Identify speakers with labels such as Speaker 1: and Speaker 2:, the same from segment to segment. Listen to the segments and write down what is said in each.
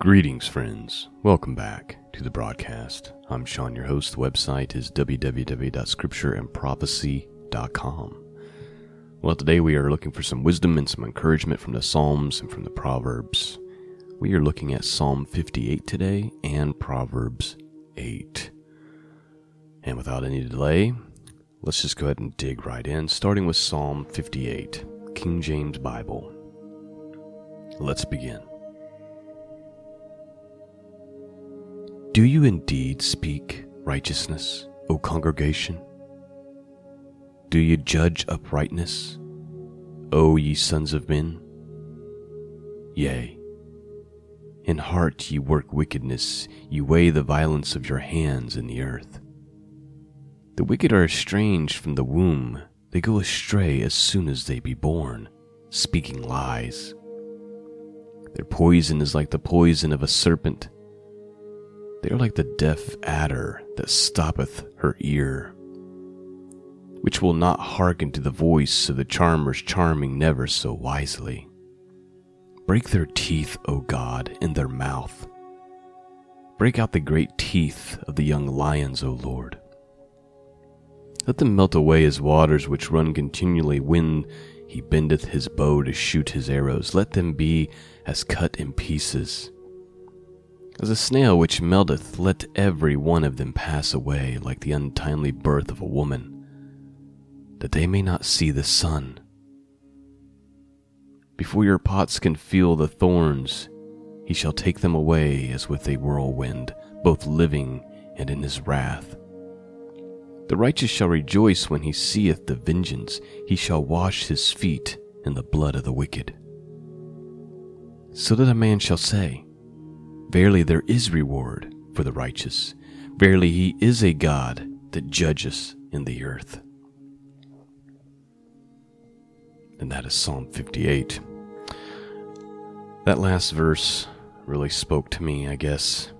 Speaker 1: Greetings, friends. Welcome back to the broadcast. I'm Sean, your host. The website is www.scriptureandprophecy.com. Well, today we are looking for some wisdom and some encouragement from the Psalms and from the Proverbs. We are looking at Psalm 58 today and Proverbs 8. And without any delay, let's just go ahead and dig right in, starting with Psalm 58, King James Bible. Let's begin. Do you indeed speak righteousness, O congregation? Do you judge uprightness, O ye sons of men? Yea, in heart ye work wickedness, ye weigh the violence of your hands in the earth. The wicked are estranged from the womb, they go astray as soon as they be born, speaking lies. Their poison is like the poison of a serpent they are like the deaf adder that stoppeth her ear, which will not hearken to the voice of the charmers charming never so wisely. Break their teeth, O God, in their mouth. Break out the great teeth of the young lions, O Lord. Let them melt away as waters which run continually when he bendeth his bow to shoot his arrows. Let them be as cut in pieces as a snail which melteth, let every one of them pass away like the untimely birth of a woman, that they may not see the sun. Before your pots can feel the thorns, he shall take them away as with a whirlwind, both living and in his wrath. The righteous shall rejoice when he seeth the vengeance, he shall wash his feet in the blood of the wicked. So that a man shall say, Verily, there is reward for the righteous. Verily, he is a God that judges in the earth. And that is Psalm 58. That last verse really spoke to me, I guess.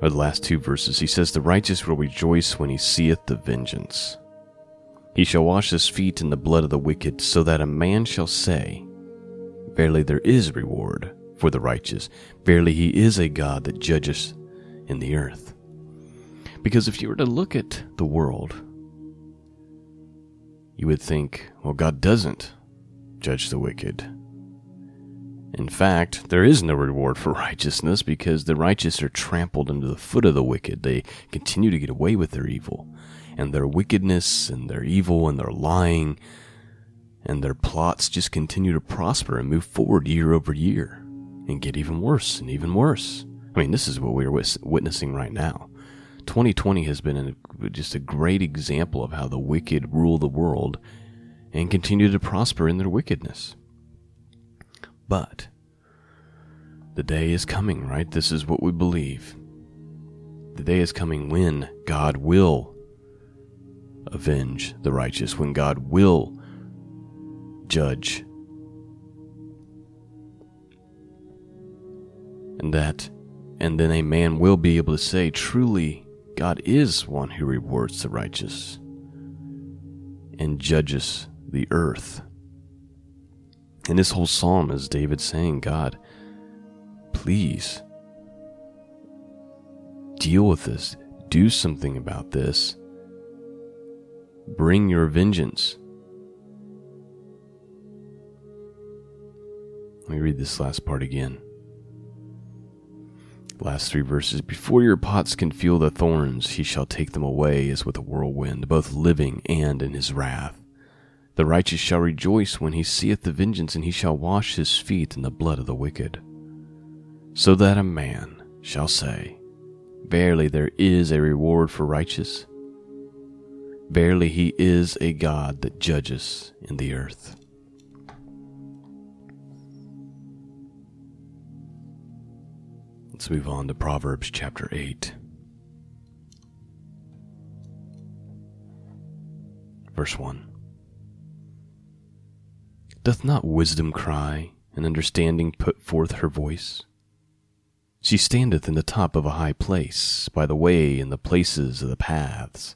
Speaker 1: Or the last two verses. He says, The righteous will rejoice when he seeth the vengeance. He shall wash his feet in the blood of the wicked, so that a man shall say, Verily, there is reward for the righteous. Verily, he is a God that judges in the earth. Because if you were to look at the world, you would think, well, God doesn't judge the wicked. In fact, there is no reward for righteousness because the righteous are trampled under the foot of the wicked. They continue to get away with their evil. And their wickedness and their evil and their lying and their plots just continue to prosper and move forward year over year and get even worse and even worse. I mean, this is what we are witnessing right now. 2020 has been a, just a great example of how the wicked rule the world and continue to prosper in their wickedness. But the day is coming, right? This is what we believe. The day is coming when God will avenge the righteous, when God will judge and that, and then a man will be able to say, Truly, God is one who rewards the righteous and judges the earth. And this whole psalm is David saying, God, please deal with this. Do something about this. Bring your vengeance. Let me read this last part again. Last three verses Before your pots can feel the thorns, he shall take them away as with a whirlwind, both living and in his wrath. The righteous shall rejoice when he seeth the vengeance, and he shall wash his feet in the blood of the wicked. So that a man shall say, Verily there is a reward for righteous. Verily he is a God that judges in the earth. Let's move on to Proverbs chapter 8. Verse 1 Doth not wisdom cry, and understanding put forth her voice? She standeth in the top of a high place, by the way in the places of the paths.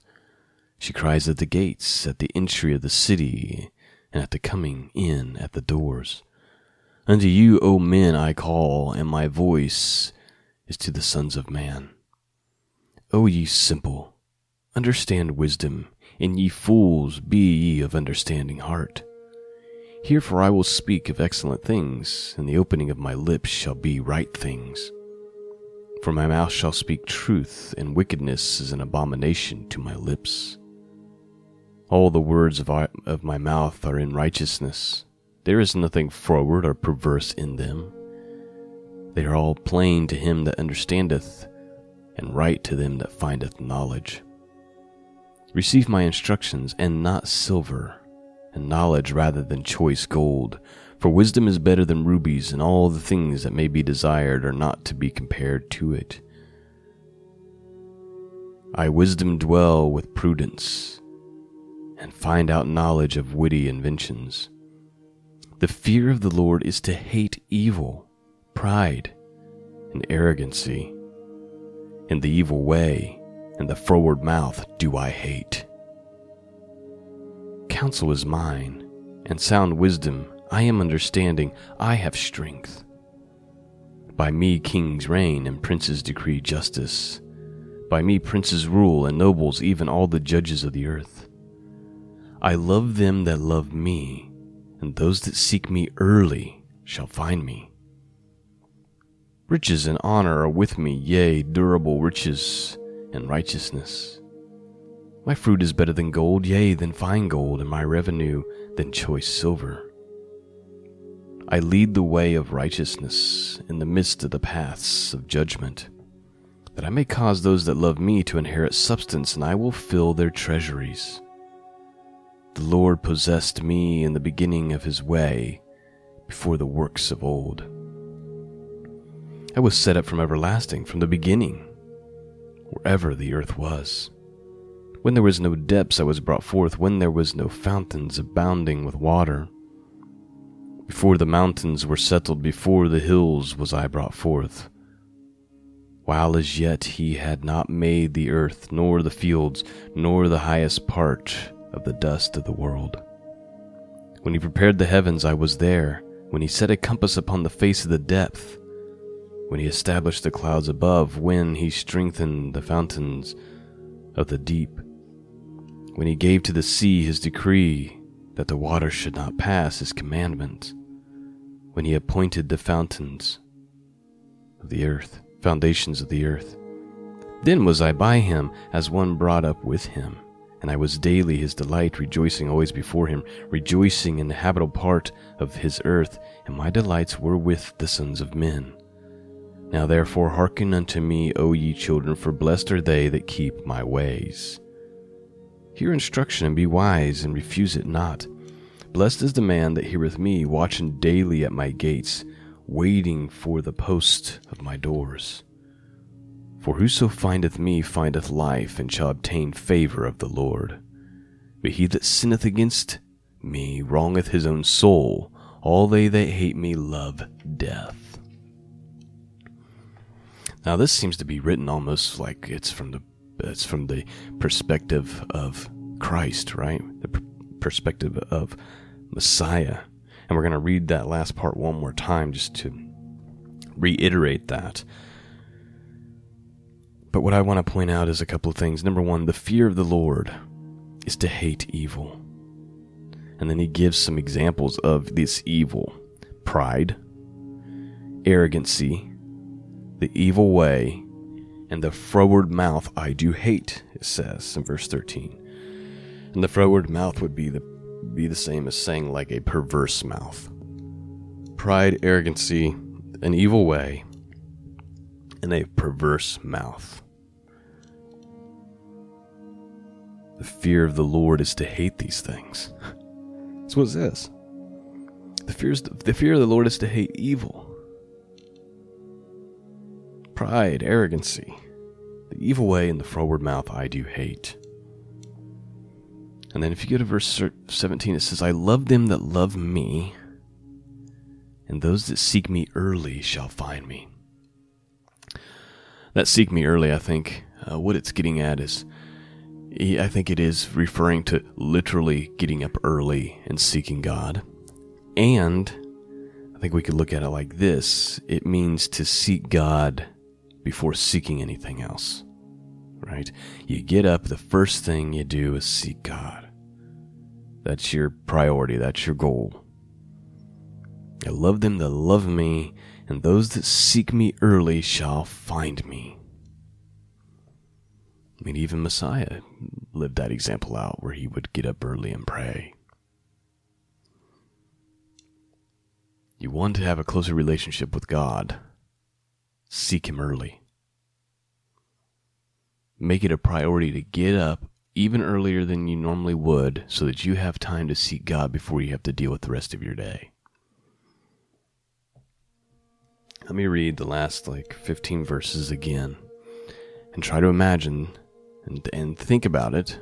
Speaker 1: She cries at the gates, at the entry of the city, and at the coming in at the doors. Unto you, O men, I call, and my voice is to the sons of man. O ye simple, understand wisdom, and ye fools, be ye of understanding heart. Herefore I will speak of excellent things, and the opening of my lips shall be right things. For my mouth shall speak truth, and wickedness is an abomination to my lips. All the words of, our, of my mouth are in righteousness. There is nothing froward or perverse in them. They are all plain to him that understandeth, and right to them that findeth knowledge. Receive my instructions, and not silver, and knowledge rather than choice gold. For wisdom is better than rubies, and all the things that may be desired are not to be compared to it. I wisdom dwell with prudence, and find out knowledge of witty inventions. The fear of the Lord is to hate evil, pride, and arrogancy. And the evil way and the froward mouth do I hate. Counsel is mine, and sound wisdom. I am understanding, I have strength. By me kings reign and princes decree justice. By me princes rule and nobles, even all the judges of the earth. I love them that love me, and those that seek me early shall find me. Riches and honor are with me, yea, durable riches and righteousness. My fruit is better than gold, yea, than fine gold, and my revenue than choice silver. I lead the way of righteousness in the midst of the paths of judgment, that I may cause those that love me to inherit substance, and I will fill their treasuries. The Lord possessed me in the beginning of his way, before the works of old. I was set up from everlasting, from the beginning, wherever the earth was. When there was no depths, I was brought forth, when there was no fountains abounding with water. Before the mountains were settled, before the hills was I brought forth. While as yet he had not made the earth, nor the fields, nor the highest part of the dust of the world. When he prepared the heavens, I was there. When he set a compass upon the face of the depth, when he established the clouds above, when he strengthened the fountains of the deep, when he gave to the sea his decree that the waters should not pass his commandment, when he appointed the fountains of the earth, foundations of the earth. Then was I by him as one brought up with him, and I was daily his delight, rejoicing always before him, rejoicing in the habitable part of his earth, and my delights were with the sons of men. Now therefore hearken unto me, O ye children, for blessed are they that keep my ways. Hear instruction and be wise, and refuse it not. Blessed is the man that heareth me, watching daily at my gates, waiting for the post of my doors. For whoso findeth me findeth life, and shall obtain favor of the Lord. But he that sinneth against me wrongeth his own soul. All they that hate me love death. Now, this seems to be written almost like it's from the it's from the perspective of Christ, right? The perspective of Messiah. And we're going to read that last part one more time just to reiterate that. But what I want to point out is a couple of things. Number one, the fear of the Lord is to hate evil. And then he gives some examples of this evil pride, arrogancy, the evil way, and the froward mouth I do hate, it says in verse 13. And the froward mouth would be the be the same as saying like a perverse mouth. Pride, arrogancy, an evil way, and a perverse mouth. The fear of the Lord is to hate these things. That's what it says. The fear, the fear of the Lord is to hate evil pride, arrogancy, the evil way, and the froward mouth I do hate. And then if you go to verse 17, it says, I love them that love me, and those that seek me early shall find me. That seek me early, I think, uh, what it's getting at is, I think it is referring to literally getting up early and seeking God, and I think we could look at it like this it means to seek God before seeking anything else, right? You get up, the first thing you do is seek God. That's your priority, that's your goal. I love them that love me, and those that seek me early shall find me. I mean, even Messiah lived that example out where he would get up early and pray. You want to have a closer relationship with God, seek Him early. Make it a priority to get up even earlier than you normally would so that you have time to seek God before you have to deal with the rest of your day. Let me read the last like 15 verses again and try to imagine and, and think about it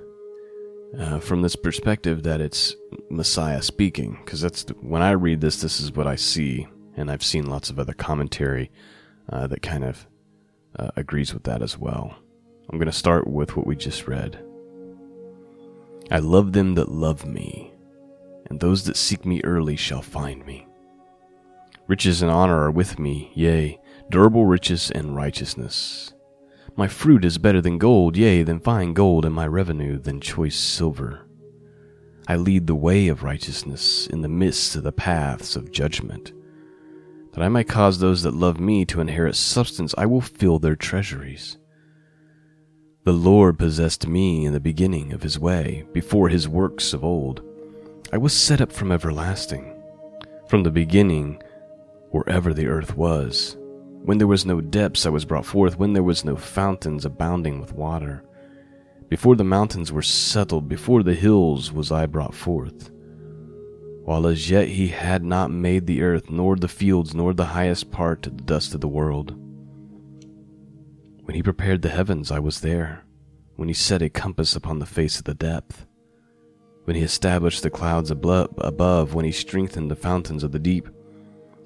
Speaker 1: uh, from this perspective that it's Messiah speaking, because that's the, when I read this, this is what I see, and I've seen lots of other commentary uh, that kind of uh, agrees with that as well. I'm going to start with what we just read. I love them that love me, and those that seek me early shall find me. Riches and honor are with me, yea, durable riches and righteousness. My fruit is better than gold, yea, than fine gold, and my revenue than choice silver. I lead the way of righteousness in the midst of the paths of judgment. That I might cause those that love me to inherit substance, I will fill their treasuries. The Lord possessed me in the beginning of his way, before his works of old. I was set up from everlasting, from the beginning, wherever the earth was. When there was no depths, I was brought forth. When there was no fountains abounding with water. Before the mountains were settled, before the hills was I brought forth. While as yet he had not made the earth, nor the fields, nor the highest part the dust of the world. When he prepared the heavens, I was there. When he set a compass upon the face of the depth. When he established the clouds above, when he strengthened the fountains of the deep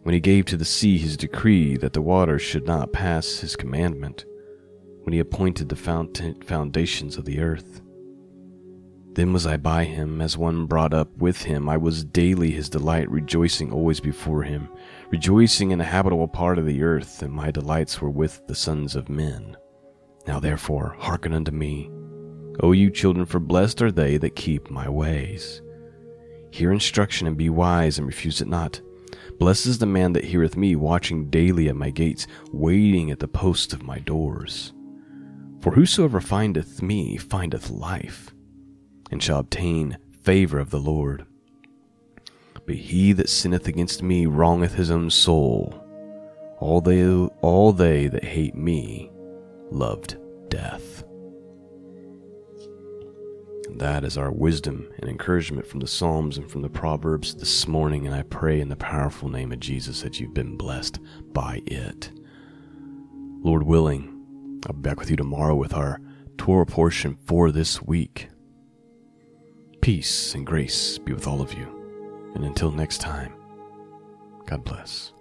Speaker 1: when he gave to the sea his decree that the waters should not pass his commandment, when he appointed the foundations of the earth. Then was I by him as one brought up with him. I was daily his delight, rejoicing always before him, rejoicing in a habitable part of the earth, and my delights were with the sons of men. Now therefore, hearken unto me, O you children, for blessed are they that keep my ways. Hear instruction and be wise, and refuse it not. Blessed is the man that heareth me, watching daily at my gates, waiting at the posts of my doors. For whosoever findeth me findeth life, and shall obtain favor of the Lord. But he that sinneth against me wrongeth his own soul. All they, all they that hate me loved death. That is our wisdom and encouragement from the Psalms and from the Proverbs this morning, and I pray in the powerful name of Jesus that you've been blessed by it. Lord willing, I'll be back with you tomorrow with our Torah portion for this week. Peace and grace be with all of you, and until next time, God bless.